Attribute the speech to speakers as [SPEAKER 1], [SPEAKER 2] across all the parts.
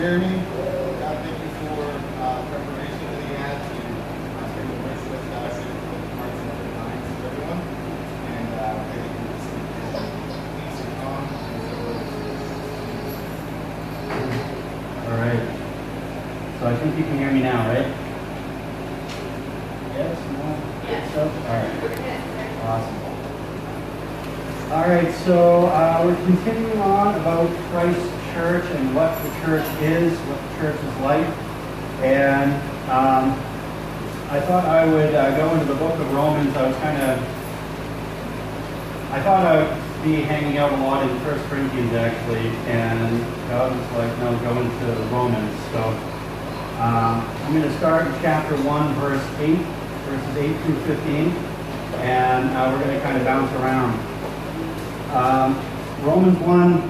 [SPEAKER 1] Jeremy. God, thank you for uh, preparation of the ad to uh, spend the rest of us in the hearts and the minds of everyone. And uh, pray that you will just peace and calm and so
[SPEAKER 2] All right. So I think you can hear me now, right? Yes, no?
[SPEAKER 3] Yes.
[SPEAKER 2] So, all right. Awesome. All right, so uh, we're continuing on about Christ's church and what the church is, what the church is like. And um, I thought I would uh, go into the book of Romans. I was kind of, I thought I would be hanging out a lot in First Corinthians actually, and God was like, no, go into Romans. So um, I'm going to start in chapter 1, verse 8, verses 8 through 15, and uh, we're going to kind of bounce around. Um, Romans 1,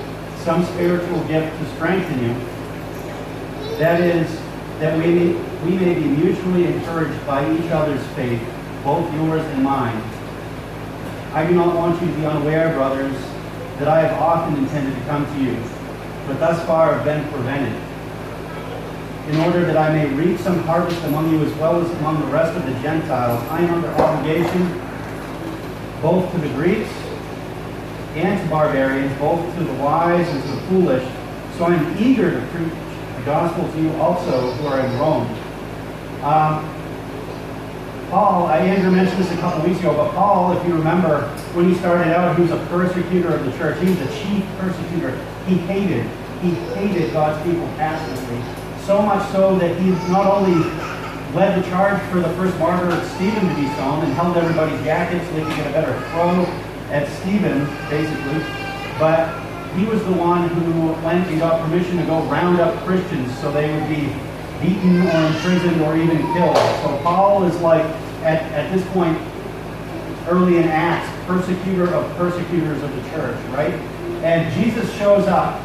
[SPEAKER 2] some spiritual gift to strengthen you. That is, that we may, we may be mutually encouraged by each other's faith, both yours and mine. I do not want you to be unaware, brothers, that I have often intended to come to you, but thus far have been prevented, in order that I may reap some harvest among you as well as among the rest of the Gentiles. I am under obligation both to the Greeks and to barbarians, both to the wise and to the foolish. So I am eager to preach the gospel to you also who are in Rome. Um, Paul, I, Andrew mentioned this a couple weeks ago, but Paul, if you remember, when he started out, he was a persecutor of the church. He was the chief persecutor. He hated, he hated God's people passionately. So much so that he not only led the charge for the first martyr, Stephen, to be stoned and held everybody's jackets so they could get a better throw at Stephen, basically, but he was the one who went and got permission to go round up Christians so they would be beaten or imprisoned or even killed. So Paul is like, at, at this point, early in Acts, persecutor of persecutors of the church, right? And Jesus shows up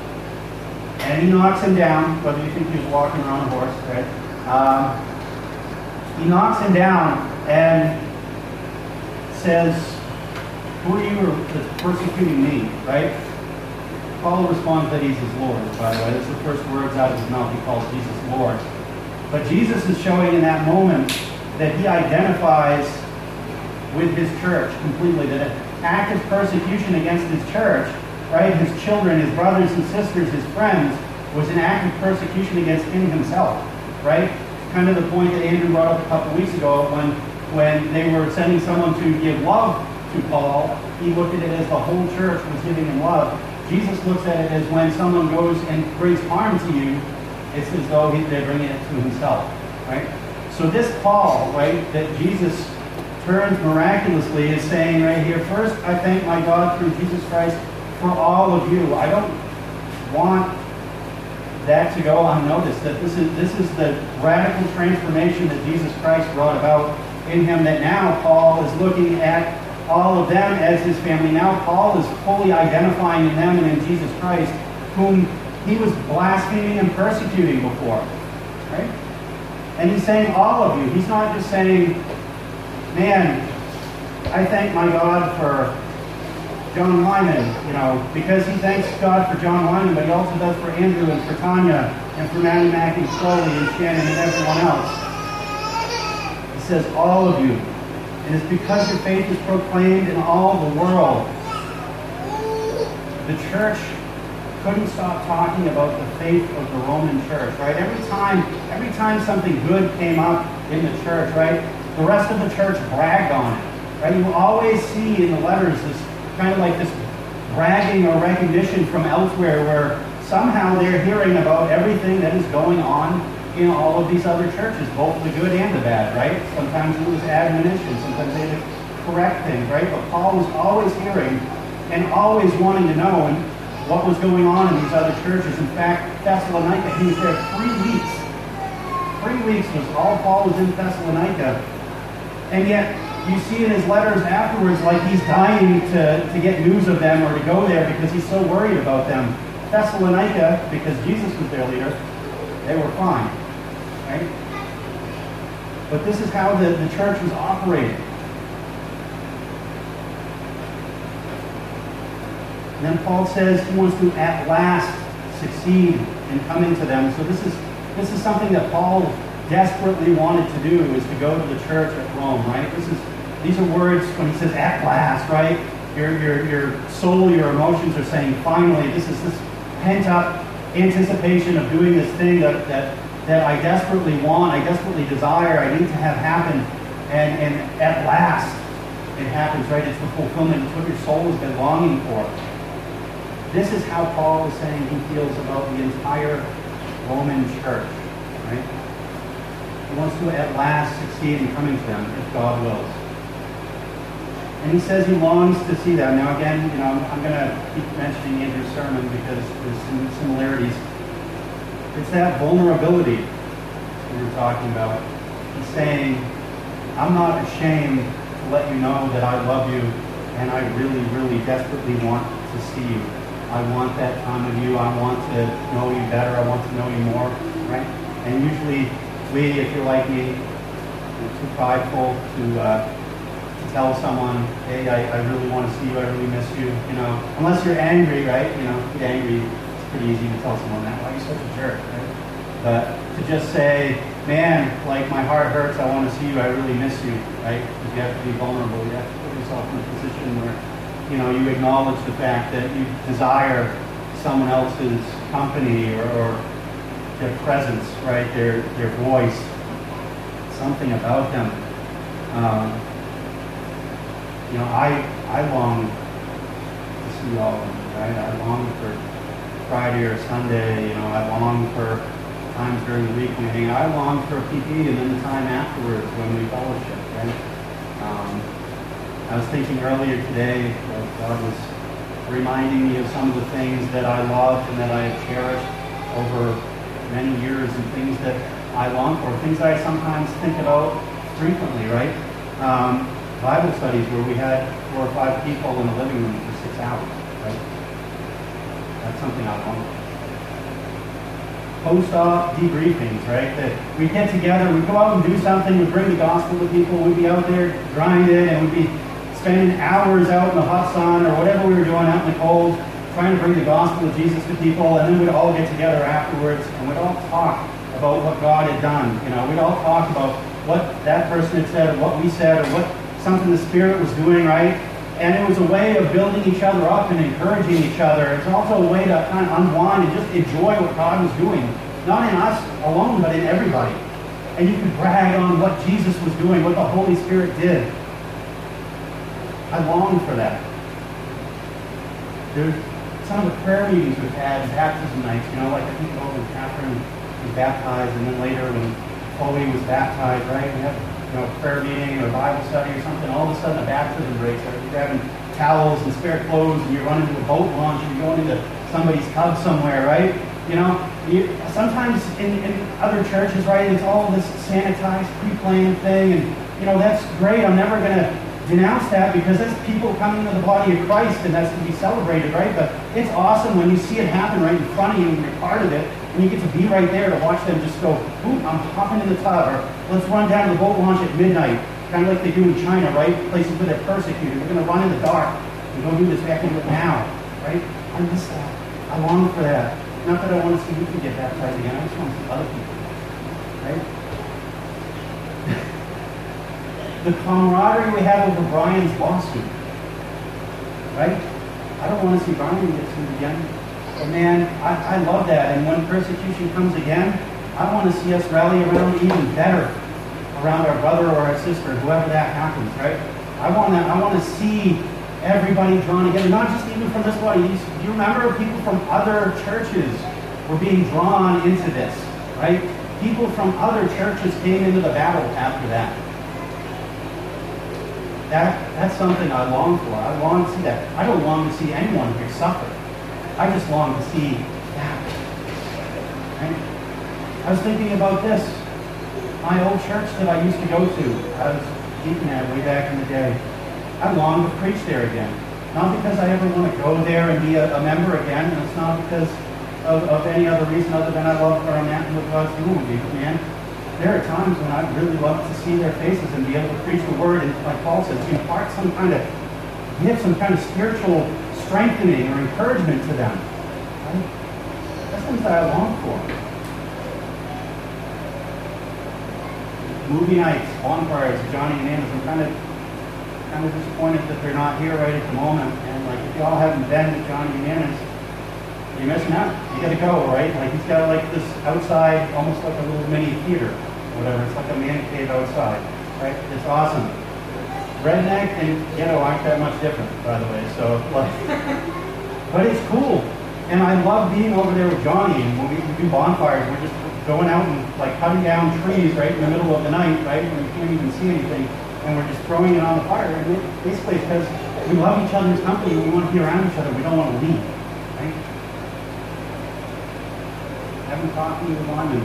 [SPEAKER 2] and he knocks him down, whether you think he was walking around a horse, right? Um, he knocks him down and says, Who are you that's persecuting me, right? Paul responds that he's his Lord, by the way. That's the first words out of his mouth. He calls Jesus Lord. But Jesus is showing in that moment that he identifies with his church completely, that an act of persecution against his church, right, his children, his brothers and sisters, his friends, was an act of persecution against him himself, right? Kind of the point that Andrew brought up a couple weeks ago when, when they were sending someone to give love to Paul, he looked at it as the whole church was giving him love. Jesus looks at it as when someone goes and brings harm to you, it's as though he, they're bringing it to himself, right? So this Paul, right, that Jesus turns miraculously is saying right here, first, I thank my God through Jesus Christ for all of you. I don't want that to go unnoticed, that this is, this is the radical transformation that Jesus Christ brought about in him, that now Paul is looking at all of them as his family. Now Paul is fully identifying in them and in Jesus Christ, whom he was blaspheming and persecuting before. Right? And he's saying all of you. He's not just saying, man, I thank my God for John Lyman, you know, because he thanks God for John Lyman, but he also does for Andrew and for Tanya and for Maddie Mack and Chloe and Shannon and everyone else. He says, all of you. And it's because your faith is proclaimed in all the world. The church couldn't stop talking about the faith of the Roman church, right? Every time, every time something good came up in the church, right, the rest of the church bragged on it, right? You always see in the letters this kind of like this bragging or recognition from elsewhere where somehow they're hearing about everything that is going on in all of these other churches, both the good and the bad, right? Sometimes it was admonition, sometimes they had to correct things, right? But Paul was always hearing and always wanting to know, what was going on in these other churches. In fact, Thessalonica, he was there three weeks. Three weeks was all Paul was in Thessalonica. And yet, you see in his letters afterwards, like he's dying to, to get news of them or to go there because he's so worried about them. Thessalonica, because Jesus was their leader, they were fine. Right? But this is how the, the church was operating. Then Paul says he wants to at last succeed in coming to them. So this is this is something that Paul desperately wanted to do is to go to the church at Rome, right? This is these are words when he says at last, right? Your your your soul, your emotions are saying finally, this is this pent up anticipation of doing this thing that that that I desperately want, I desperately desire, I need to have happen. And and at last it happens, right? It's the fulfillment. It's what your soul has been longing for. This is how Paul is saying he feels about the entire Roman church, right? He wants to at last succeed in coming to them if God wills. And he says he longs to see them. Now again, you know, I'm going to keep mentioning Andrew's sermon because there's some similarities. It's that vulnerability we were talking about. He's saying, I'm not ashamed to let you know that I love you and I really, really desperately want to see you. I want that time with you. I want to know you better. I want to know you more, right? And usually we, if you're like me, you're too prideful to, uh, to tell someone, hey, I, I really want to see you. I really miss you. You know, unless you're angry, right? You know, get angry. Pretty easy to tell someone that. Why you such a jerk, right? But to just say, man, like my heart hurts. I want to see you. I really miss you, right? Because you have to be vulnerable. You have to put yourself in a position where you know, you acknowledge the fact that you desire someone else's company or, or their presence, right? Their their voice, something about them. Um, you know, I I long to see all of them, right? I long for Friday or Sunday. You know, I long for times during the week we hang out. I long for a PP and then the time afterwards when we fellowship, right? Um, I was thinking earlier today that God was reminding me of some of the things that I loved and that I have cherished over many years and things that I long for, things I sometimes think about frequently, right? Um, Bible studies where we had four or five people in the living room for six hours, right? That's something I for. Post-op debriefings, right? That we get together, we go out and do something, we bring the gospel to people, we'd be out there grinding, and we'd be spending hours out in the hot sun or whatever we were doing out in the cold, trying to bring the gospel of Jesus to people, and then we'd all get together afterwards and we'd all talk about what God had done. You know, we'd all talk about what that person had said, or what we said, or what something the Spirit was doing, right? And it was a way of building each other up and encouraging each other. It's also a way to kind of unwind and just enjoy what God was doing. Not in us alone, but in everybody. And you could brag on what Jesus was doing, what the Holy Spirit did. I long for that. There's some of the prayer meetings we've had, baptism nights, you know, like I think when Catherine was baptized, and then later when Chloe was baptized, right? We have you know, prayer meeting or Bible study or something, all of a sudden a baptism breaks out. You're grabbing towels and spare clothes, and you're running to a boat launch, and you're going into somebody's tub somewhere, right? You know, you, sometimes in, in other churches, right, it's all this sanitized, pre-planned thing, and you know that's great. I'm never going to denounce that because that's people coming into the body of Christ and that's to be celebrated, right? But it's awesome when you see it happen right in front of you and you're part of it and you get to be right there to watch them just go, Ooh, I'm hopping in the tub or let's run down to the boat launch at midnight, kind of like they do in China, right? Places where they're persecuted. We're going to run in the dark and go do this. We do it now, right? I miss that. I long for that. Not that I want to see you get baptized again. I just want to see other people, right? the camaraderie we have over Brian's lawsuit. Right? I don't want to see Brian get sued again. Man, I, I love that. And when persecution comes again, I want to see us rally around even better around our brother or our sister, whoever that happens, right? I want to I want to see everybody drawn together, not just even from this body. Do you remember people from other churches were being drawn into this, right? People from other churches came into the battle after that. That, that's something I long for. I long to see that. I don't long to see anyone here suffer. I just long to see that. Right? I was thinking about this. My old church that I used to go to, I was deacon at way back in the day. I long to preach there again. Not because I ever want to go there and be a, a member again, and it's not because of, of any other reason other than I love where I'm at and what God's doing with me. But man, there are times when I'd really love to see their faces and be able to preach the word and like Paul says, impart some kind of give some kind of spiritual strengthening or encouragement to them. Right? That's things that I long for. Movie nights, bonfires, Johnny and Anna's. I'm kind of kind of disappointed that they're not here right at the moment. And like if y'all haven't been to Johnny and Anna's, you're missing out. You gotta go, right? Like he's got like this outside, almost like a little mini theater, whatever. It's like a man cave outside, right? It's awesome. Redneck and ghetto aren't that much different, by the way. So, like, but it's cool. And I love being over there with Johnny. And when we do bonfires, we're just going out and like cutting down trees right in the middle of the night, right when you can't even see anything, and we're just throwing it on the fire. And it, basically, because we love each other's company, we want to be around each other. We don't want to leave, right? Having coffee with one and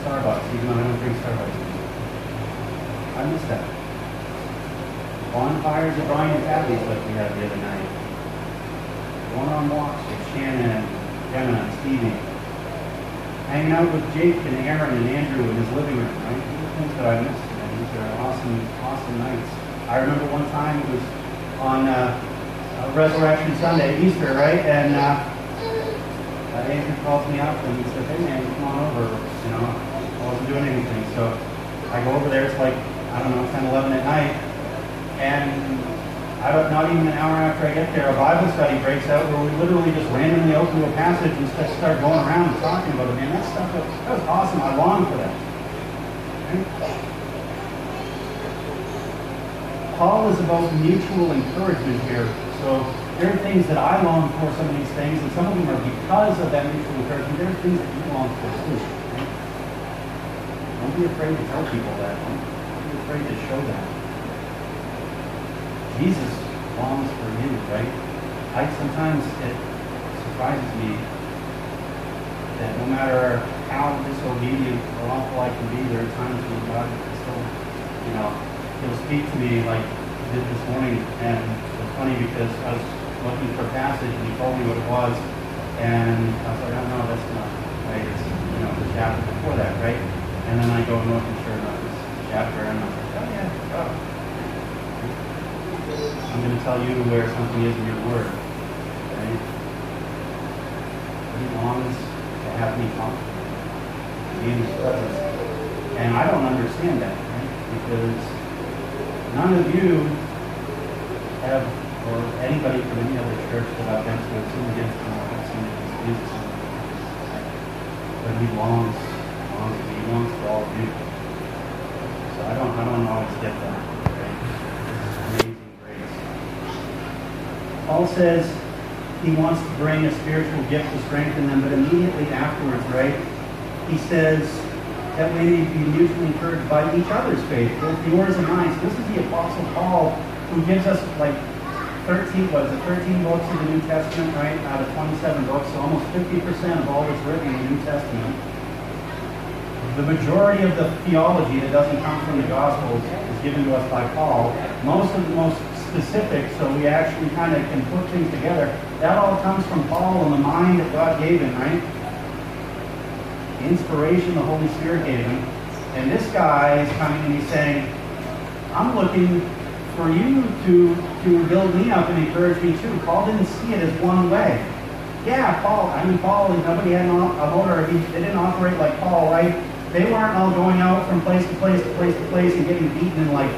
[SPEAKER 2] Starbucks, even though I don't drink Starbucks. I miss that. Bonfires at Brian and Tabby's like we had the other night. Going on walks with Shannon, Jenna, and Stevie. Hanging out with Jake and Aaron and Andrew in his living room, right? These are things that I miss, and these are awesome, awesome nights. I remember one time it was on uh, uh, Resurrection Sunday, Easter, right? And uh, uh, Andrew calls me up and he said, hey man, come on over. You know, I wasn't doing anything. So I go over there, it's like, I don't know, 10, 11 at night. And don't, not even an hour after I get there, a Bible study breaks out where we literally just randomly open to a passage and just start going around and talking about it. Man, that stuff was, that was awesome. I long for that. Paul is about mutual encouragement here. So there are things that I long for, some of these things, and some of them are because of that mutual encouragement. There are things that you long for too. Right? Don't be afraid to tell people that. Don't be afraid to show that. Jesus longs for you, right? I sometimes it surprises me that no matter how disobedient or awful I can be, there are times when God still, you know, He'll speak to me like He did this morning, and it's funny because I was looking for a passage and He told me what it was, and I was like, oh no, that's not right. It's you know the chapter before that, right? And then I go and look, and sure enough, it's chapter, and I'm like, oh yeah, oh. I'm going to tell you where something is in your word. Right? He longs to have me talk to be in his presence. And I don't understand that, right? Because none of you have, or anybody from any other church that I've been to, have sinned against him or Jesus. But he longs, longs, he longs for all of you. So I don't, I don't always get that. Right? Amazing grace. Paul says he wants to bring a spiritual gift to strengthen them, but immediately afterwards, right, he says that we may be mutually encouraged by each other's faith, both yours and mine. So this is the Apostle Paul who gives us like 13, what is it, 13 books of the New Testament, right, out of 27 books, so almost 50% of all that's written in the New Testament. The majority of the theology that doesn't come from the Gospels is given to us by Paul. Most of the most specific, so we actually kind of can put things together. That all comes from Paul and the mind that God gave him, right? Inspiration the Holy Spirit gave him. And this guy is coming and he's saying, I'm looking for you to, to build me up and encourage me too. Paul didn't see it as one way. Yeah, Paul, I mean, Paul, nobody had a motor. He, they didn't operate like Paul, right? They weren't all going out from place to place to place to place and getting beaten and like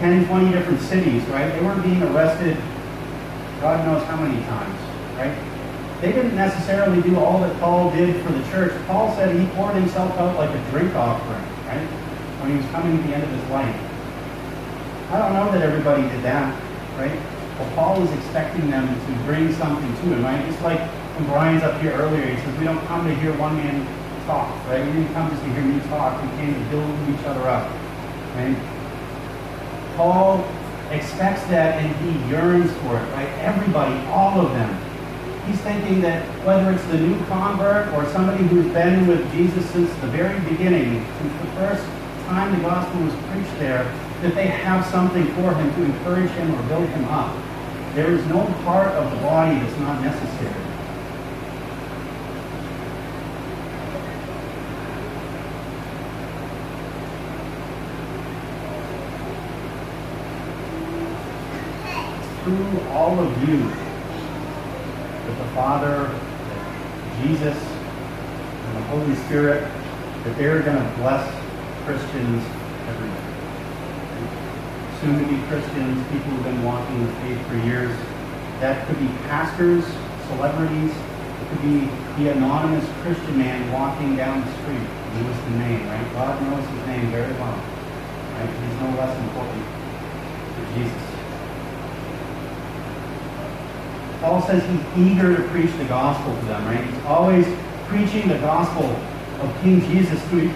[SPEAKER 2] 10, 20 different cities, right? They weren't being arrested God knows how many times, right? They didn't necessarily do all that Paul did for the church. Paul said he poured himself out like a drink offering, right? When he was coming to the end of his life. I don't know that everybody did that, right? But Paul was expecting them to bring something to him, right? Just like when Brian's up here earlier, he says, we don't come to hear one man talk, right? We didn't come just to hear me talk. We came to build each other up, right? Paul expects that and he yearns for it, right? Everybody, all of them. He's thinking that whether it's the new convert or somebody who's been with Jesus since the very beginning, since the first time the gospel was preached there, that they have something for him to encourage him or build him up. There is no part of the body that's not necessary. Through all of you, that the Father, Jesus, and the Holy Spirit, that they're going to bless Christians everywhere. Soon to be Christians, people who've been walking the faith for years. That could be pastors, celebrities. It could be the anonymous Christian man walking down the street. He Knows the name, right? God knows his name very well. Right? He's no less important for Jesus. Paul says he's eager to preach the gospel to them, right? He's always preaching the gospel of King Jesus. We,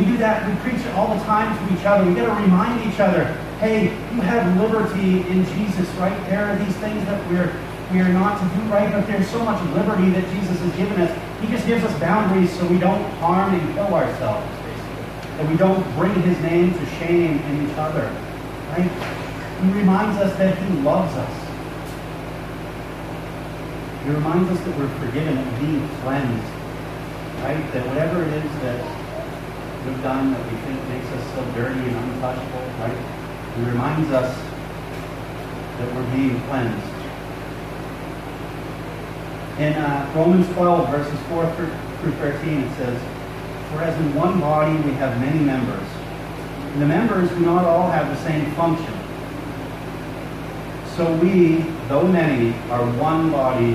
[SPEAKER 2] we do that, we preach it all the time to each other. We got to remind each other, hey, you have liberty in Jesus, right? There are these things that we're we are not to do right, but there's so much liberty that Jesus has given us. He just gives us boundaries so we don't harm and kill ourselves, basically. That we don't bring his name to shame in each other. Right? He reminds us that he loves us. He reminds us that we're forgiven and being cleansed. Right? That whatever it is that we've done that we think makes us so dirty and untouchable, right? He reminds us that we're being cleansed. In uh, Romans 12, verses 4 through 13, it says, For as in one body we have many members, and the members do not all have the same function. So we, though many, are one body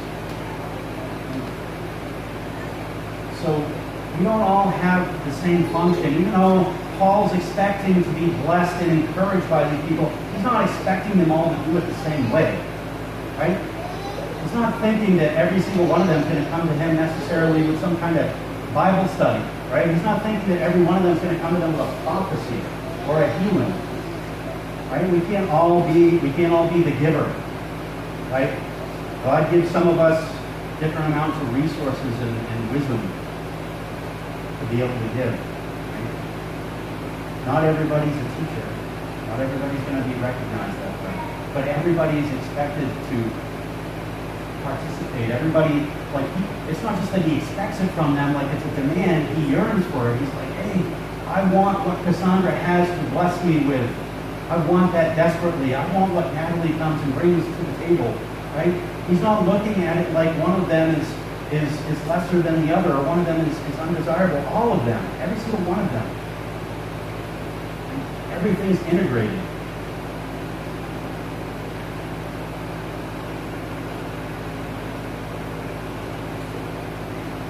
[SPEAKER 2] So we don't all have the same function. Even though Paul's expecting to be blessed and encouraged by these people, he's not expecting them all to do it the same way. Right? He's not thinking that every single one of them is going to come to him necessarily with some kind of Bible study. Right? He's not thinking that every one of them is going to come to them with a prophecy or a healing. Right? We can't all be we can't all be the giver. Right? God gives some of us different amounts of resources and, and wisdom be able to give. Right? Not everybody's a teacher. Not everybody's going to be recognized that way. But everybody is expected to participate. Everybody, like, it's not just that he expects it from them, like it's a demand. He yearns for it. He's like, hey, I want what Cassandra has to bless me with. I want that desperately. I want what Natalie comes and brings to the table, right? He's not looking at it like one of them is, is, is lesser than the other, or one of them is, is undesirable. All of them, every single one of them. Everything's integrated.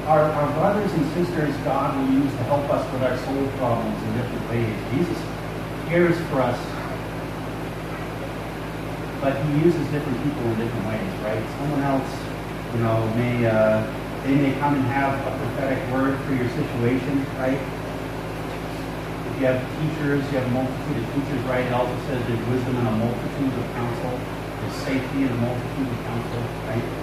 [SPEAKER 2] Our, our brothers and sisters, God will use to help us with our soul problems in different ways. Jesus cares for us, but He uses different people in different ways, right? Someone else, you know, may uh, they may come and have a prophetic word for your situation, right? If you have teachers, you have a multitude of teachers, right? It also says there's wisdom in a multitude of counsel. There's safety in a multitude of counsel, right?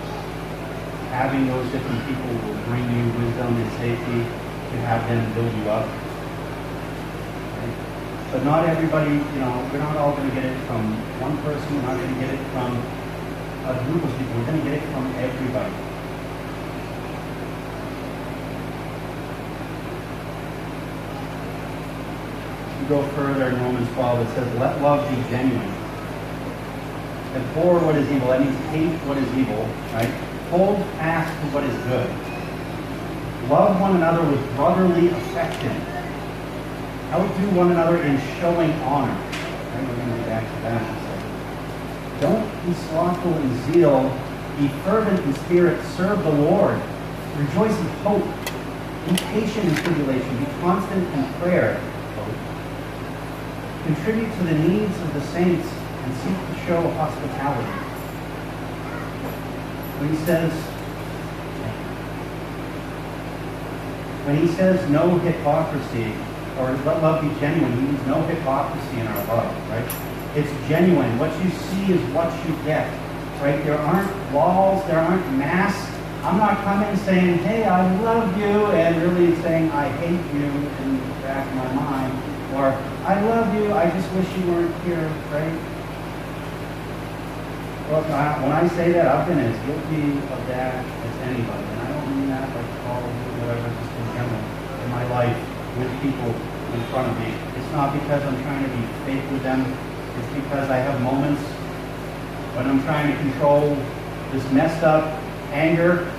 [SPEAKER 2] having those different people will bring you wisdom and safety to have them build you up. But not everybody, you know, we're not all going to get it from one person. We're not going to get it from a group of people. We're going to get it from everybody. You go further in Romans 12, it says, let love be genuine. Abhor what is evil. That means hate what is evil, right? hold fast to what is good. Love one another with brotherly affection. Outdo one another in showing honor. Right, we're going to get back to that. Don't be slothful in zeal. Be fervent in spirit. Serve the Lord. Rejoice in hope. Be patient in tribulation. Be constant in prayer. Contribute to the needs of the saints and seek to show hospitality. When he says, when he says no hypocrisy, or let love be genuine, he means no hypocrisy in our love, right? It's genuine. What you see is what you get, right? There aren't walls, there aren't masks. I'm not coming saying, hey, I love you, and really saying, I hate you in the back of my mind. Or, I love you, I just wish you weren't here, right? Well, I- when I say that, I've been as guilty of that as anybody, and I don't mean that like all of you, whatever, just in general, in my life, with people in front of me. It's not because I'm trying to be fake with them, it's because I have moments when I'm trying to control this messed up anger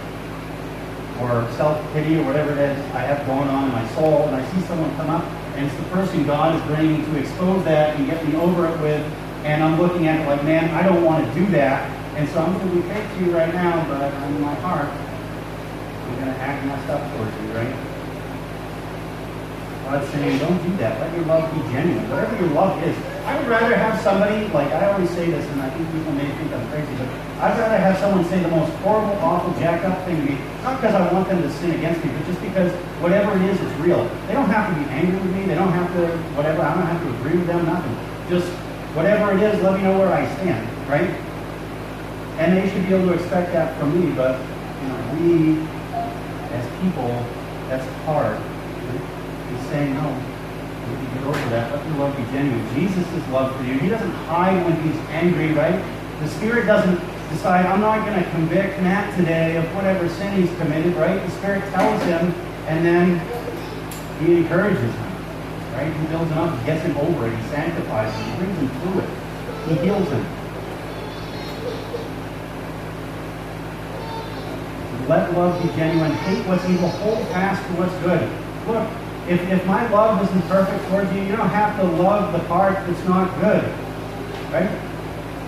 [SPEAKER 2] or self-pity or whatever it is I have going on in my soul, and I see someone come up, and it's the person God is bringing to expose that and get me over it with, and I'm looking at it like, man, I don't want to do that, and so I'm going to be fake to you right now, but in my heart, I'm going to act messed up towards you, right? God's saying, don't do that. Let your love be genuine. Whatever your love is. I would rather have somebody, like I always say this, and I think people may think I'm crazy, but I'd rather have someone say the most horrible, awful, jacked up thing to me, not because I want them to sin against me, but just because whatever it is is real. They don't have to be angry with me. They don't have to, whatever, I don't have to agree with them, nothing. Just whatever it is, let me know where I stand, right? And they should be able to expect that from me, but, you know, we, as people, that's hard. He's saying, no, you can get over that. Let your love be genuine. Jesus' love for you. He doesn't hide when he's angry, right? The Spirit doesn't decide, I'm not going to convict Matt today of whatever sin he's committed, right? The Spirit tells him, and then he encourages him, right? He builds him up, he gets him over it, he sanctifies him, he brings him through it, he heals him. Let love be genuine. Hate what's evil. Hold fast to what's good. Look, if, if my love isn't perfect towards you, you don't have to love the part that's not good. Right?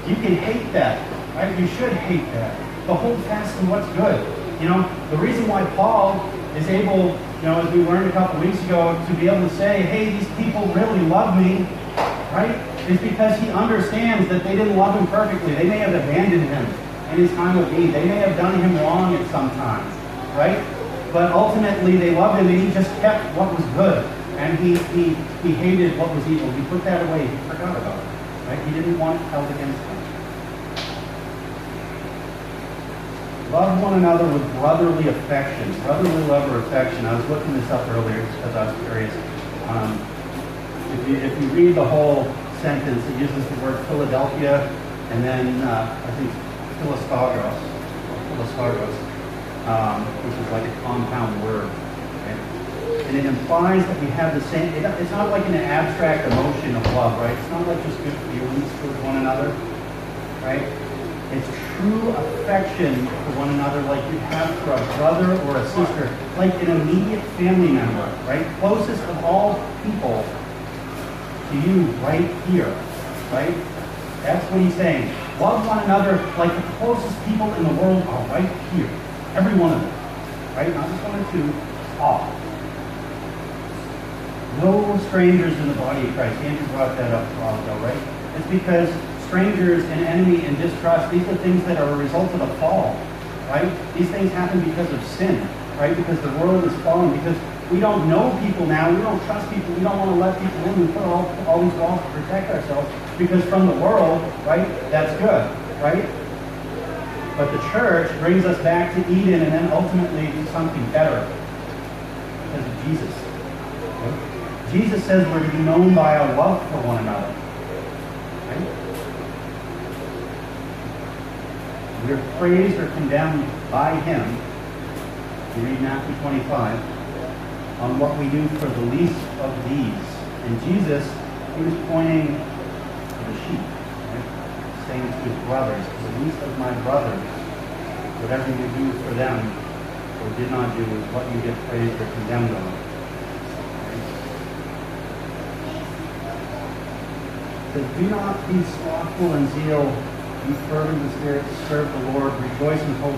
[SPEAKER 2] You can hate that. Right? You should hate that. But hold fast to what's good. You know, the reason why Paul is able, you know, as we learned a couple weeks ago, to be able to say, hey, these people really love me, right? Is because he understands that they didn't love him perfectly. They may have abandoned him in his time of need. They may have done him wrong at some times, right? But ultimately, they loved him, and he just kept what was good, and he he he hated what was evil. He put that away. He forgot about it, right? He didn't want it held against him. Love one another with brotherly affection. Brotherly love or affection. I was looking this up earlier because I was curious. Um, if you if you read the whole sentence, it uses the word Philadelphia, and then uh, I think Philostargos, Philostargos, um, which is like a compound word. Okay? And it implies that we have the same, it, it's not like an abstract emotion of love, right? It's not like just good feelings towards one another, right? It's true affection for one another like you have for a brother or a sister, like an immediate family member, right? Closest of all people to you right here, right? That's what he's saying. Love one another like the closest people in the world are right here. Every one of them. Right? Not just one or two, all. No strangers in the body of Christ. Andrew brought that up a while ago, right? It's because strangers and enemy and distrust, these are things that are a result of the fall. Right? These things happen because of sin. Right? Because the world is fallen. Because we don't know people now. We don't trust people. We don't want to let people in. We put all, all these walls to protect ourselves. Because from the world, right, that's good, right? But the church brings us back to Eden and then ultimately to something better because of Jesus. Jesus says we're to be known by our love for one another. We're praised or condemned by Him. You read Matthew 25 on what we do for the least of these. And Jesus, he was pointing to the sheep, saying to his brothers, the least of my brothers, whatever you do for them or did not do is what you get praised or condemned on. So do not be slothful in zeal, be fervent in spirit, serve the Lord, rejoice in hope,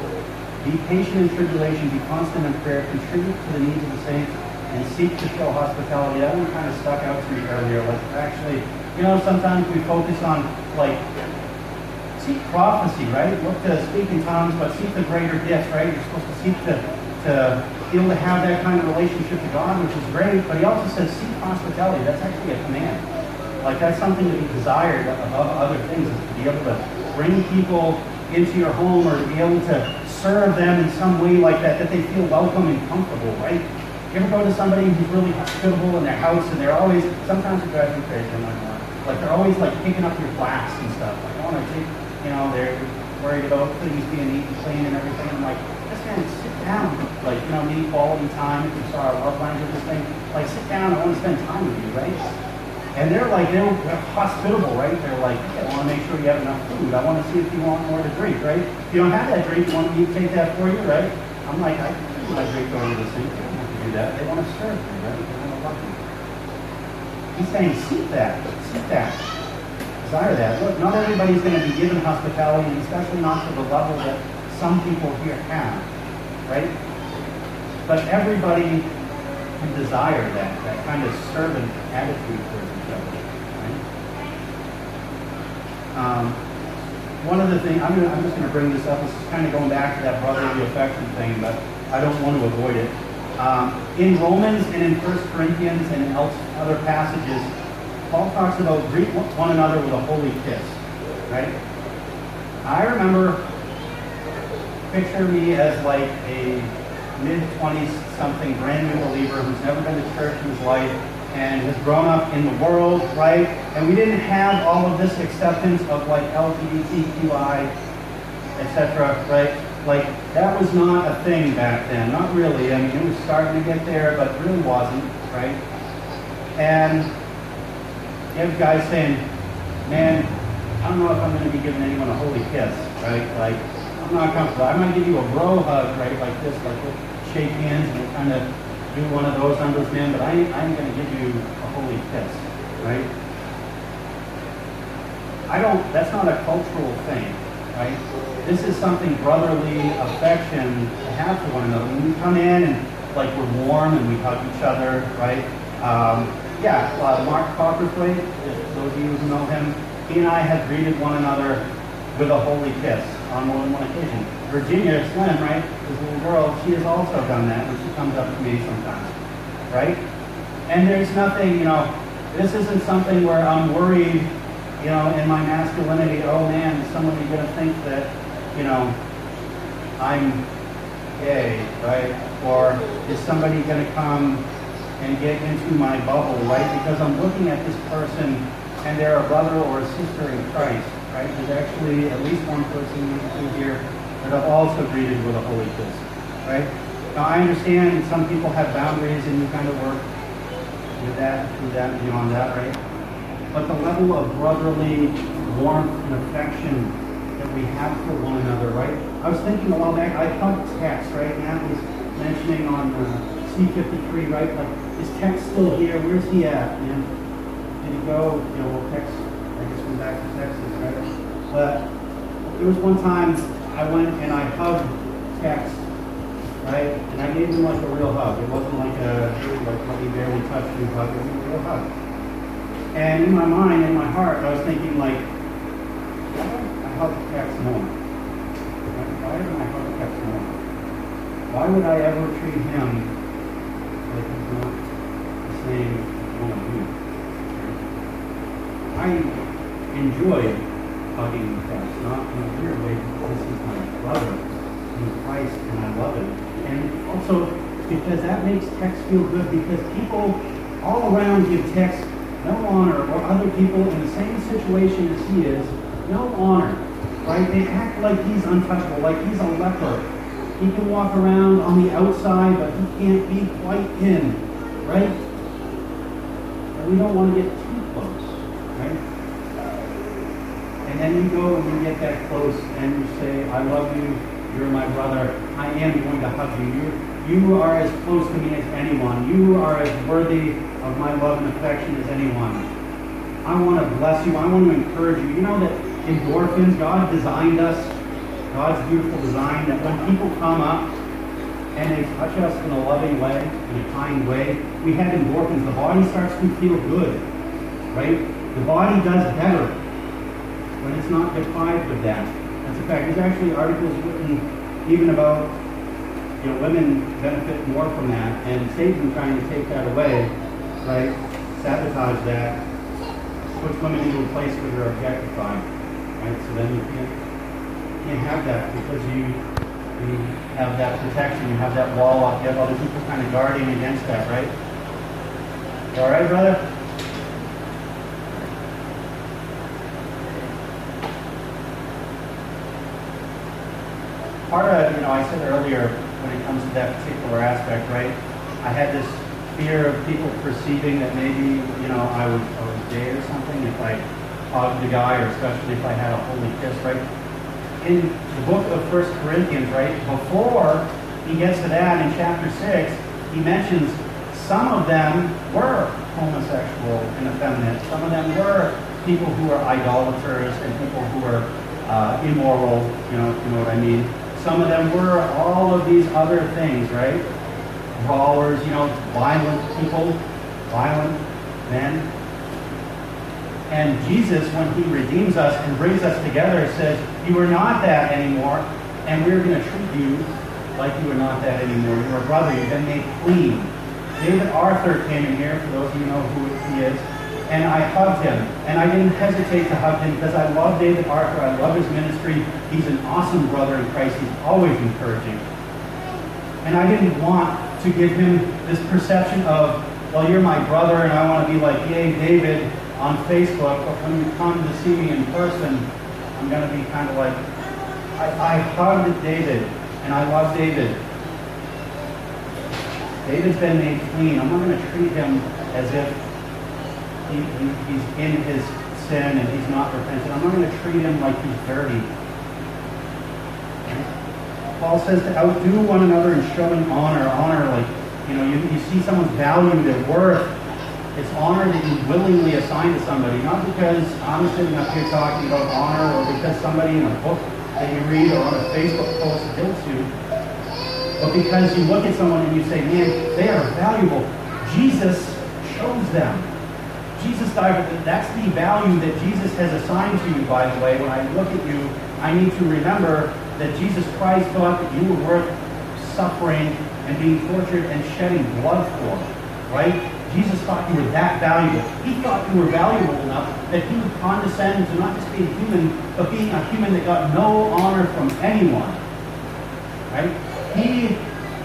[SPEAKER 2] Be patient in tribulation, be constant in prayer, contribute to the needs of the saints, and seek to show hospitality. That one kind of stuck out to me earlier. Like, actually, you know, sometimes we focus on, like, seek prophecy, right? Look to speak in tongues, but seek the greater gifts, right? You're supposed to seek to, to be able to have that kind of relationship to God, which is great. But he also says seek hospitality. That's actually a command. Like that's something to be desired above other things, is to be able to bring people into your home or to be able to serve them in some way like that, that they feel welcome and comfortable, right? You ever go to somebody who's really hospitable in their house and they're always, sometimes it drives me crazy, I'm not. Like they're always like picking up your glass and stuff. Like, I want to take you know, they're worried about things being neat and clean and everything. I'm like, just man, sit down. Like, you know, need quality time. If you saw our love language, this thing, like, sit down. I want to spend time with you, right? And they're like, they're, they're hospitable, right? They're like, I want to make sure you have enough food. I want to see if you want more to drink, right? If you don't have that drink, you want me to take that for you, right? I'm like, I can my drink over the sink. They don't have to do that. They want to serve me, right? They want to love me. He's saying, seek that. Seek that desire that. Look, not everybody's going to be given hospitality, and especially not to the level that some people here have, right? But everybody can desire that, that kind of servant attitude towards each other, right? Um, one of the things, I'm, gonna, I'm just going to bring this up, this is kind of going back to that brotherly affection thing, but I don't want to avoid it. Um, in Romans and in 1 Corinthians and in other passages, Paul talks about greet one another with a holy kiss, right? I remember, picture me as like a mid-20s something brand new believer who's never been to church in his life and has grown up in the world, right? And we didn't have all of this acceptance of like LGBTQI, etc., right? Like that was not a thing back then, not really. I mean, it was starting to get there, but really wasn't, right? And you have guys saying, man, I don't know if I'm going to be giving anyone a holy kiss, right? Like, I'm not comfortable. I'm going to give you a bro hug, right? Like this, like we'll shake hands and we'll kind of do one of those numbers, man, but I ain't, I ain't going to give you a holy kiss, right? I don't, that's not a cultural thing, right? This is something brotherly affection to have for one another. When we come in and like we're warm and we hug each other, right? Um, yeah, uh, Mark Copperthwaite, those of you who know him, he and I have greeted one another with a holy kiss on more than one occasion. Virginia Slim, right, this little girl, she has also done that when she comes up to me sometimes, right? And there's nothing, you know, this isn't something where I'm worried, you know, in my masculinity, oh man, is somebody going to think that, you know, I'm gay, right? Or is somebody going to come and get into my bubble, right? Because I'm looking at this person and they're a brother or a sister in Christ, right? There's actually at least one person here that I've also greeted with a holy kiss, right? Now I understand some people have boundaries and you kind of work with that, through that, beyond that, right? But the level of brotherly warmth and affection that we have for one another, right? I was thinking a while back, I thought Tex, right? Matt was mentioning on uh, C53, right? Like is Tex still here? Where's he at? Know, did he go? You know, well, Tex, I guess, went back to Texas, right? But there was one time I went and I hugged Tex, right? And I gave him like a real hug. It wasn't like a, like what he barely touched you hug. It was a real hug. And in my mind, in my heart, I was thinking like, why I hug Tex more? Why don't I hug Tex more? Why would I ever treat him like he's not saying one of you. I enjoy hugging Tex, not in a weird way because he's my brother in Christ and I love him. And also because that makes Tex feel good because people all around give Tex no honor or other people in the same situation as he is no honor. Right? They act like he's untouchable, like he's a leper. He can walk around on the outside, but he can't be quite in. Right? And we don't want to get too close, right? And then you go and you get that close and you say, I love you, you're my brother, I am going to hug you. You, you are as close to me as anyone. You are as worthy of my love and affection as anyone. I want to bless you. I want to encourage you. You know that endorphins, God designed us God's beautiful design that when people come up and they touch us in a loving way, in a kind way, we have endorphins. The body starts to feel good, right? The body does better when it's not deprived of that. That's a fact. There's actually articles written even about you know women benefit more from that, and Satan trying to take that away, right? Sabotage that, puts women into a place where they're objectified, right? So then you can't can't have that because you you have that protection, you have that wall up, you have other people kind of guarding against that, right? All right, brother? Part of, you know, I said earlier, when it comes to that particular aspect, right? I had this fear of people perceiving that maybe, you know, I was, I was gay or something if I hugged a guy, or especially if I had a holy kiss, right? in the book of First Corinthians, right, before he gets to that in chapter 6, he mentions some of them were homosexual and effeminate. Some of them were people who were idolaters and people who were uh, immoral, you know, you know what I mean. Some of them were all of these other things, right? Brawlers, you know, violent people, violent men, and Jesus, when he redeems us and brings us together, says, You are not that anymore, and we're going to treat you like you are not that anymore. You're a brother. You've been made clean. David Arthur came in here, for those of you who know who he is, and I hugged him. And I didn't hesitate to hug him because I love David Arthur. I love his ministry. He's an awesome brother in Christ. He's always encouraging. And I didn't want to give him this perception of, well, you're my brother, and I want to be like, yay, David, on Facebook, but when you come to see me in person, I'm going to be kind of like, I, I hugged David, and I love David. David's been made clean. I'm not going to treat him as if he, he, he's in his sin and he's not repentant. I'm not going to treat him like he's dirty. Paul says to outdo one another in showing honor. Honor, like, you know, you, you see someone's value, their worth, it's honor that you willingly assign to somebody, not because I'm sitting up here talking about honor or because somebody in a book that you read or on a Facebook post guilts you, but because you look at someone and you say, man, they are valuable. Jesus chose them. Jesus died for That's the value that Jesus has assigned to you, by the way. When I look at you, I need to remember that Jesus Christ thought that you were worth suffering and being tortured and shedding blood for, right? Jesus thought you were that valuable. He thought you were valuable enough that he would condescend to not just be a human, but being a human that got no honor from anyone. Right? He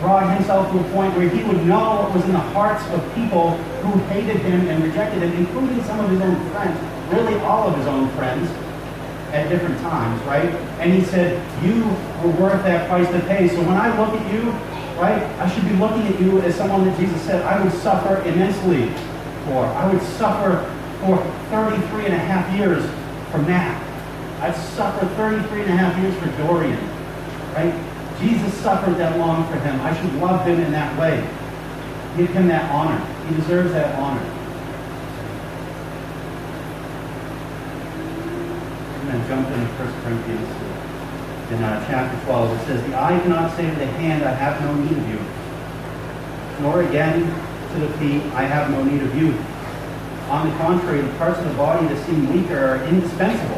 [SPEAKER 2] brought himself to a point where he would know what was in the hearts of people who hated him and rejected him, including some of his own friends, really all of his own friends at different times, right? And he said, You were worth that price to pay. So when I look at you, right? I should be looking at you as someone that Jesus said I would suffer immensely for. I would suffer for 33 and a half years from Matt. I'd suffer 33 and a half years for Dorian, right? Jesus suffered that long for him. I should love him in that way. Give him that honor. He deserves that honor. I'm going to jump into 1 Corinthians in uh, chapter 12. It says, The eye cannot say to the hand, I have no need of you. Nor again to the feet, I have no need of you. On the contrary, the parts of the body that seem weaker are indispensable.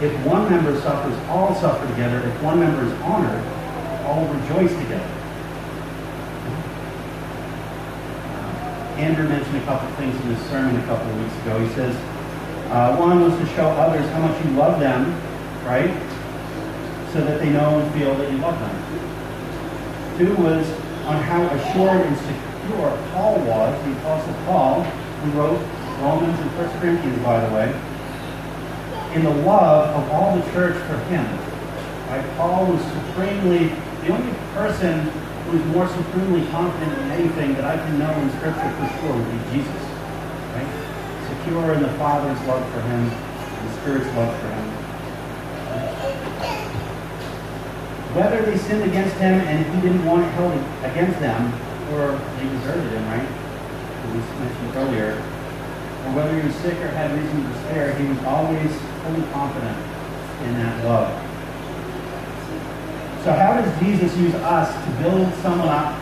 [SPEAKER 2] If one member suffers, all suffer together. If one member is honored, all rejoice together. Andrew mentioned a couple things in his sermon a couple of weeks ago. He says, uh, one was to show others how much you love them, right? so that they know and feel that you love them. Two was on how assured and secure Paul was, the Apostle Paul, who wrote Romans and 1 Corinthians, by the way, in the love of all the church for him. Right? Paul was supremely, the only person who is more supremely confident in anything that I can know in Scripture for sure would be Jesus. Right? Secure in the Father's love for him, the Spirit's love for him. Whether they sinned against him and he didn't want it held against them, or they deserted him, right? As we mentioned earlier, or whether he was sick or had reason to despair, he was always fully confident in that love. So how does Jesus use us to build someone up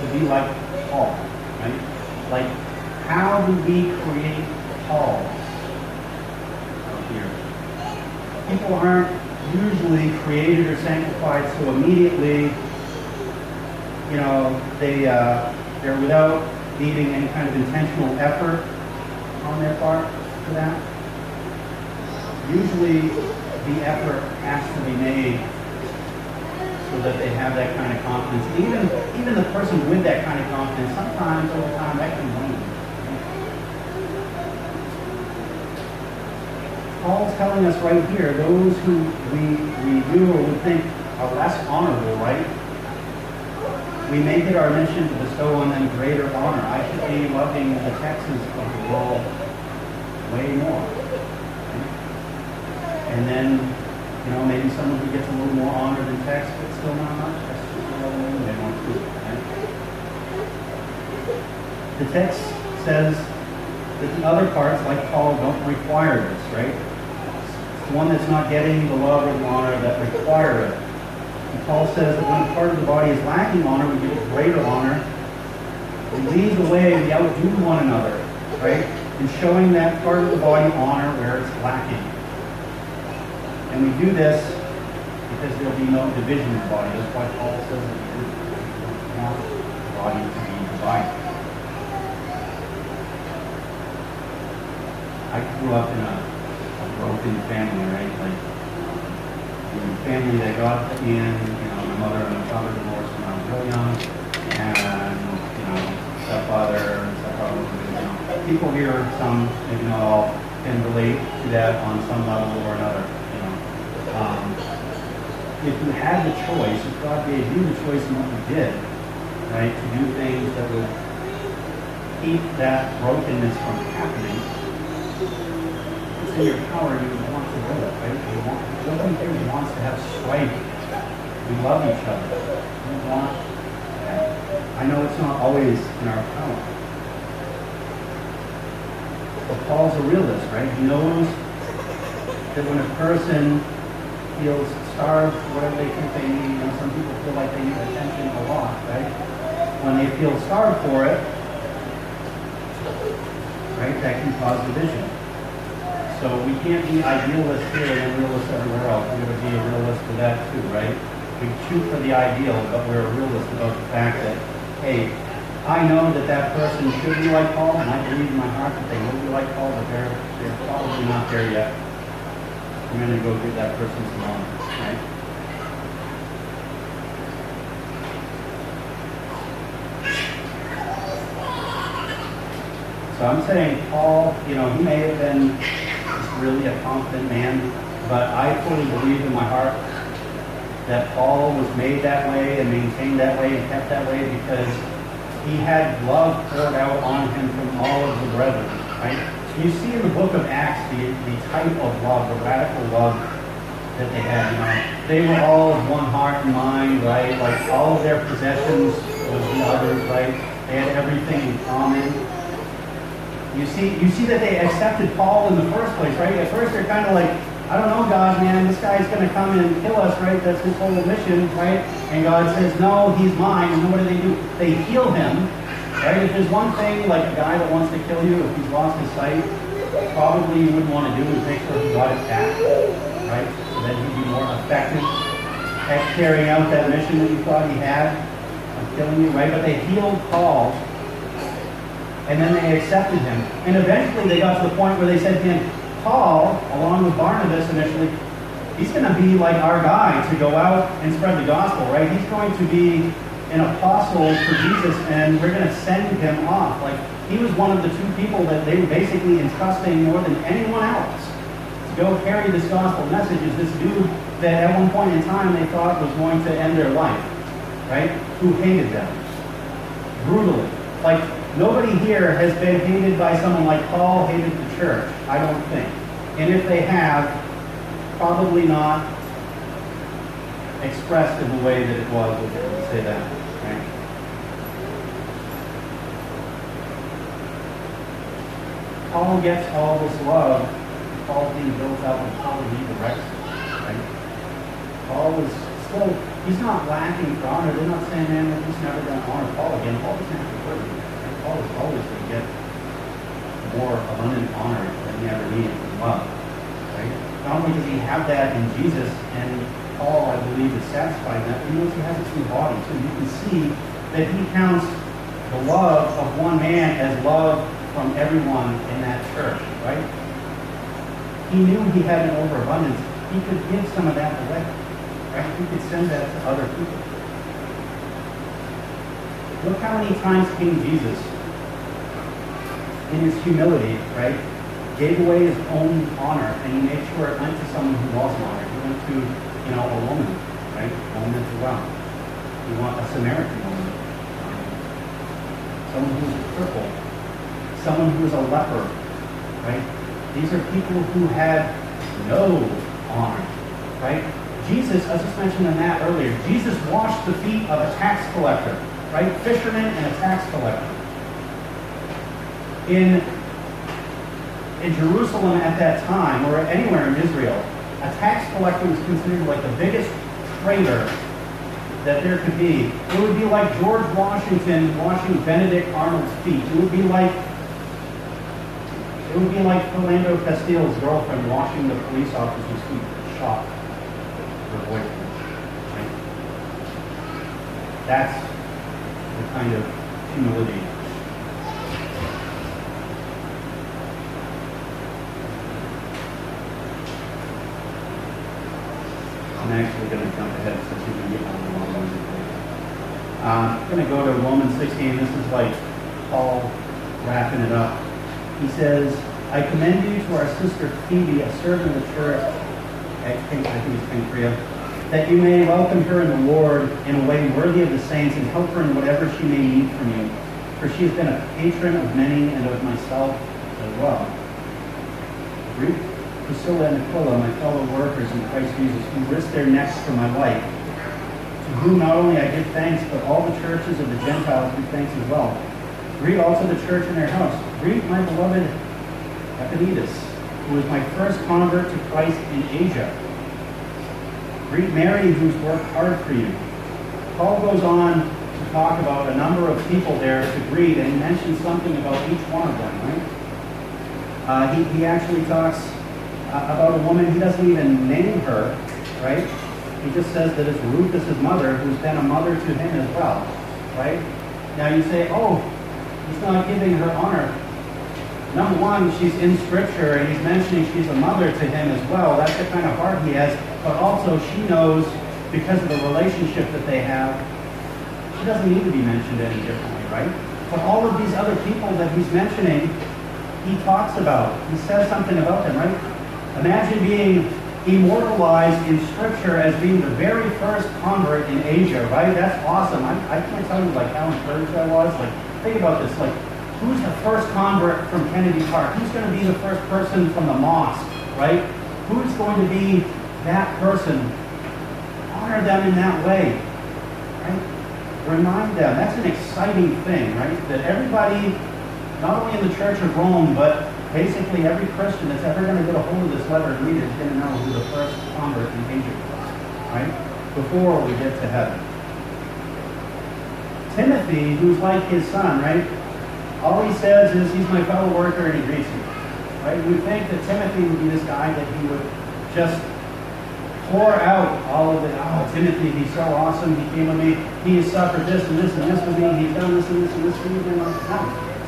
[SPEAKER 2] to be like Paul? Right? Like, how do we create Pauls out here? People aren't usually created or sanctified so immediately, you know, they, uh, they're without needing any kind of intentional effort on their part for that. Usually the effort has to be made so that they have that kind of confidence. Even, even the person with that kind of confidence, sometimes over time that can wane. Paul's telling us right here, those who we, we do or would think are less honorable, right? We make it our mission to bestow on them greater honor. I should be loving the Texans of the world way more. And then, you know, maybe someone who gets a little more honor than Tex, but still not much. That's just the way they want to. Right? The text says that the other parts, like Paul, don't require this, right? It's the one that's not getting the love or the honor that require it. And Paul says that when a part of the body is lacking honor, we give it greater honor. We lead the way, we outdo one another, right? In showing that part of the body honor where it's lacking. And we do this because there'll be no division in the body. That's why Paul says that doesn't want the body to be divided. I grew up in a, a broken family, right? Like, the family that God put in, you know, my mother and my father divorced when I was real young, and, you know, stepfather, stepfather, you know, people here, some, maybe not all, can relate to that on some level or another. Um, if you had the choice, if God gave you the choice in what you did, right, to do things that would keep that brokenness from happening, it's in your power, you would want to do it, right? You want, nobody here wants to have strife. We love each other. We want that. I know it's not always in our power. But Paul's a realist, right? He knows that when a person feels starved, whatever they think they need, know, some people feel like they need attention a lot, right? When they feel starved for it, right, that can cause division. So we can't be idealists here and then realists everywhere else. We're going to be a realist for that too, right? We shoot for the ideal, but we're a realist about the fact that, hey, I know that that person should be like Paul, and I believe in my heart that they will be like Paul, but they're, they're probably not there yet. I'm going to go give that person some right? So I'm saying Paul, you know, he may have been really a confident man, but I fully believe in my heart that Paul was made that way and maintained that way and kept that way because he had love poured out on him from all of the brethren, right? You see in the book of Acts the, the type of love, the radical love that they had, you know. They were all of one heart and mind, right? Like all of their possessions was the others, right? They had everything in common. You see, you see that they accepted Paul in the first place, right? At first they're kind of like, I don't know, God, man, this guy's going to come and kill us, right? That's his whole mission, right? And God says, no, he's mine. And what do they do? They heal him, right? If there's one thing, like a guy that wants to kill you, if he's lost his sight, probably you wouldn't want to do is make sure he got it back, right? So that he'd be more effective at carrying out that mission that you thought he had of killing you, right? But they healed Paul and then they accepted him. And eventually they got to the point where they said to him, Paul, along with Barnabas initially, he's going to be like our guy to go out and spread the gospel, right? He's going to be an apostle for Jesus, and we're going to send him off. Like, he was one of the two people that they were basically entrusting more than anyone else to go carry this gospel message is this dude that at one point in time they thought was going to end their life, right? Who hated them brutally. Like nobody here has been hated by someone like Paul hated the church. I don't think. And if they have, probably not expressed in the way that it was. Let's say that. Right? Paul gets all this love. Paul's being built out and Paul redirects it, right? Paul is still, he's not lacking for honor. They're not saying, man, we're never going to honor Paul again. Paul doesn't have to. Right? Paul is always going to get more abundant honor than he ever needed as well. Right? Not only does he have that in Jesus, and Paul, I believe, is satisfied in that, but he knows he has a the body. So you can see that he counts the love of one man as love from everyone in that church, right? He knew he had an overabundance. He could give some of that away, right? He could send that to other people. Look how many times King Jesus, in his humility, right, gave away his own honor, and he made sure it went to someone who lost honor. He went to, you know, a woman, right, a woman as well. He want a Samaritan woman, someone who's was a cripple, someone who was a leper, right? These are people who had no honor, right? Jesus, as just mentioned in that earlier, Jesus washed the feet of a tax collector, right? Fisherman and a tax collector. In, in Jerusalem at that time, or anywhere in Israel, a tax collector was considered like the biggest traitor that there could be. It would be like George Washington washing Benedict Arnold's feet. It would be like it would be like Philando Castile's girlfriend watching the police officer's feet shot her boyfriend. Right? That's the kind of humility. I'm actually going to jump ahead since you can get on the long I'm going to go to Romans 16. This is like Paul wrapping it up. He says, I commend you to our sister Phoebe, a servant of the church, I think, I think it's that you may welcome her in the Lord in a way worthy of the saints and help her in whatever she may need from you. For she has been a patron of many and of myself as well. Priscilla and Aquila, my fellow workers in Christ Jesus, who risked their necks for my life, to whom not only I give thanks, but all the churches of the Gentiles give thanks as well. Greet also the church in their house. Greet my beloved Epaenetus, who was my first convert to Christ in Asia. Greet Mary, who's worked hard for you. Paul goes on to talk about a number of people there to greet, and he mentions something about each one of them, right? Uh, he, he actually talks uh, about a woman, he doesn't even name her, right? He just says that it's Rufus' mother, who's been a mother to him as well, right? Now you say, oh, he's not giving her honor number one, she's in Scripture, and he's mentioning she's a mother to him as well. That's the kind of heart he has. But also, she knows because of the relationship that they have, she doesn't need to be mentioned any differently, right? But all of these other people that he's mentioning, he talks about. He says something about them, right? Imagine being immortalized in Scripture as being the very first convert in Asia, right? That's awesome. I, I can't tell you like how encouraged I was. Like, think about this. Like, who's the first convert from Kennedy Park? Who's going to be the first person from the mosque, right? Who's going to be that person? Honor them in that way, right? Remind them. That's an exciting thing, right? That everybody, not only in the Church of Rome, but basically every Christian that's ever going to get a hold of this letter and read it is going to know who the first convert in Asia was, right? Before we get to heaven. Timothy, who's like his son, right? All he says is he's my fellow worker and he greets me. Right? We think that Timothy would be this guy that he would just pour out all of the, oh, Timothy, he's so awesome. He came with me. He has suffered this and this and this with me. He's done this and this and this for me. No,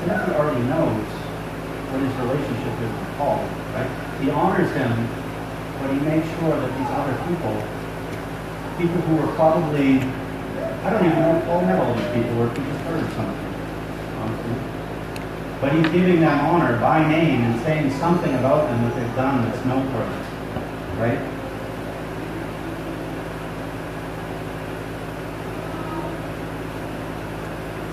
[SPEAKER 2] Timothy already knows what his relationship is with Paul. Right? He honors him, but he makes sure that these other people, people who were probably, I don't even know if Paul met all these people or if he just heard something, honestly. But he's giving them honor by name and saying something about them that they've done that's noteworthy, right?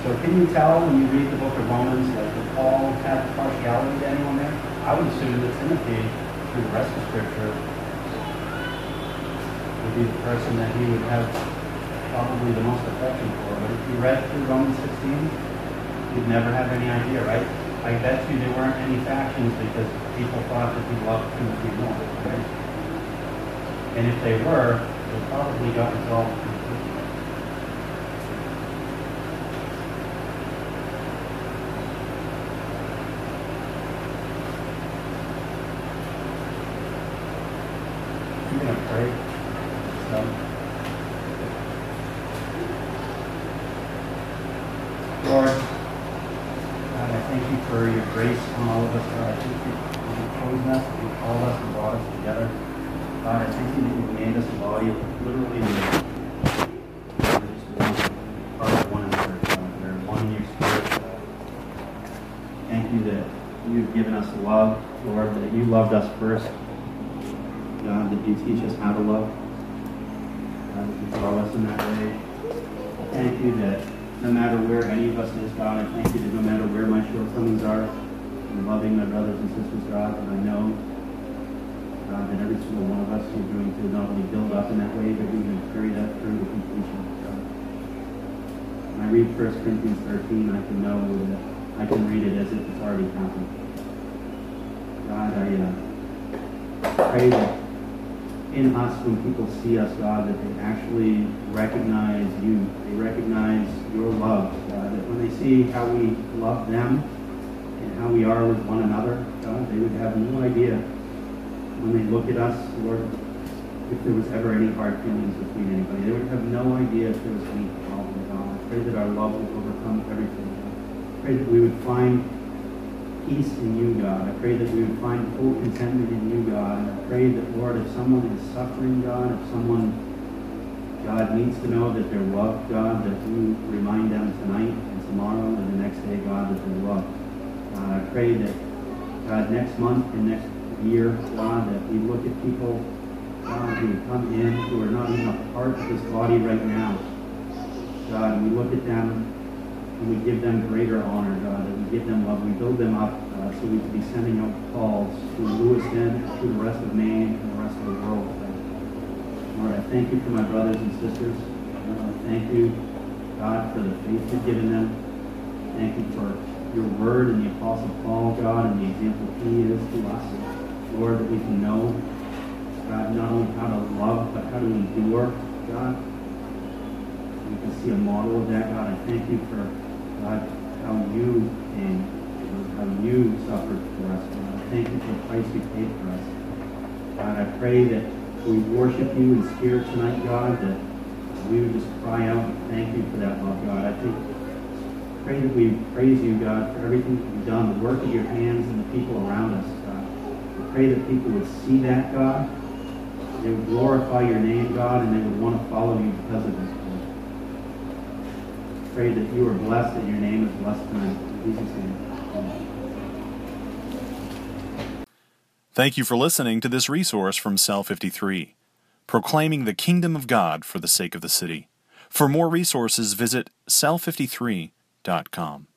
[SPEAKER 2] So can you tell when you read the book of Romans like that Paul had partiality to anyone there? I would assume that Timothy, through the rest of Scripture, would be the person that he would have probably the most affection for. But if you read through Romans 16, you'd never have any idea, right? I bet you there weren't any factions because people thought that he loved Timothy more, right? And if they were, they probably got resolved pretty quickly. I'm gonna pray. So. Lord, God, I thank you for your grace on all of us, God. I thank you your chosen us, you called us and brought us together. God, I thank you that you made us literally of one another, God. We're one in your spirit, God. Thank you that you've given us love, Lord, that you loved us first. God, that you teach us how to love. God, that you draw us in that way. Thank you that no matter where any of us is, God, I thank you that no matter where my shortcomings are, I'm loving my brothers and sisters, God, and I know, God, that every single one of us you're going to not only build up in that way, but we're going to carry that through to completion, God. When I read 1 Corinthians 13, I can know that I can read it as if it's already happened. God, I uh, pray that in us when people see us, God, that they actually recognize you. They recognize your love, God. That when they see how we love them and how we are with one another, God, they would have no idea when they look at us, Lord, if there was ever any hard feelings between anybody. They would have no idea if there was any problem, God. I pray that our love would overcome everything. I pray that we would find peace in you, God. I pray that we would find full contentment in you, God. I pray that, Lord, if someone is suffering, God, if someone, God, needs to know that they're loved, God, that you remind them tonight and tomorrow and the next day, God, that they're loved. I pray that, God, next month and next year, God, that we look at people, God, who come in who are not even a part of this body right now. God, we look at them and we give them greater honor, God, that we give them love, we build them up uh, so we can be sending out calls to Lewiston, to the rest of Maine, and the rest of the world. Lord, I thank you for my brothers and sisters. I thank you, God, for the faith you've given them. Thank you for your word and the Apostle Paul, God, and the example he is to us. Lord, that we can know, God, not only how to love, but how to endure, God. We can see a model of that, God. I thank you for God, how you how you suffered for us. God, thank you for the price you paid for us. God, I pray that we worship you in spirit tonight, God, that we would just cry out and thank you for that love, God. I think, pray that we praise you, God, for everything that you've done, the work of your hands and the people around us, God. I pray that people would see that, God. They would glorify your name, God, and they would want to follow you because of God pray that you are blessed and your name is blessed tonight. In Jesus' name.
[SPEAKER 3] Thank you for listening to this resource from Cell 53, proclaiming the kingdom of God for the sake of the city. For more resources, visit cell53.com.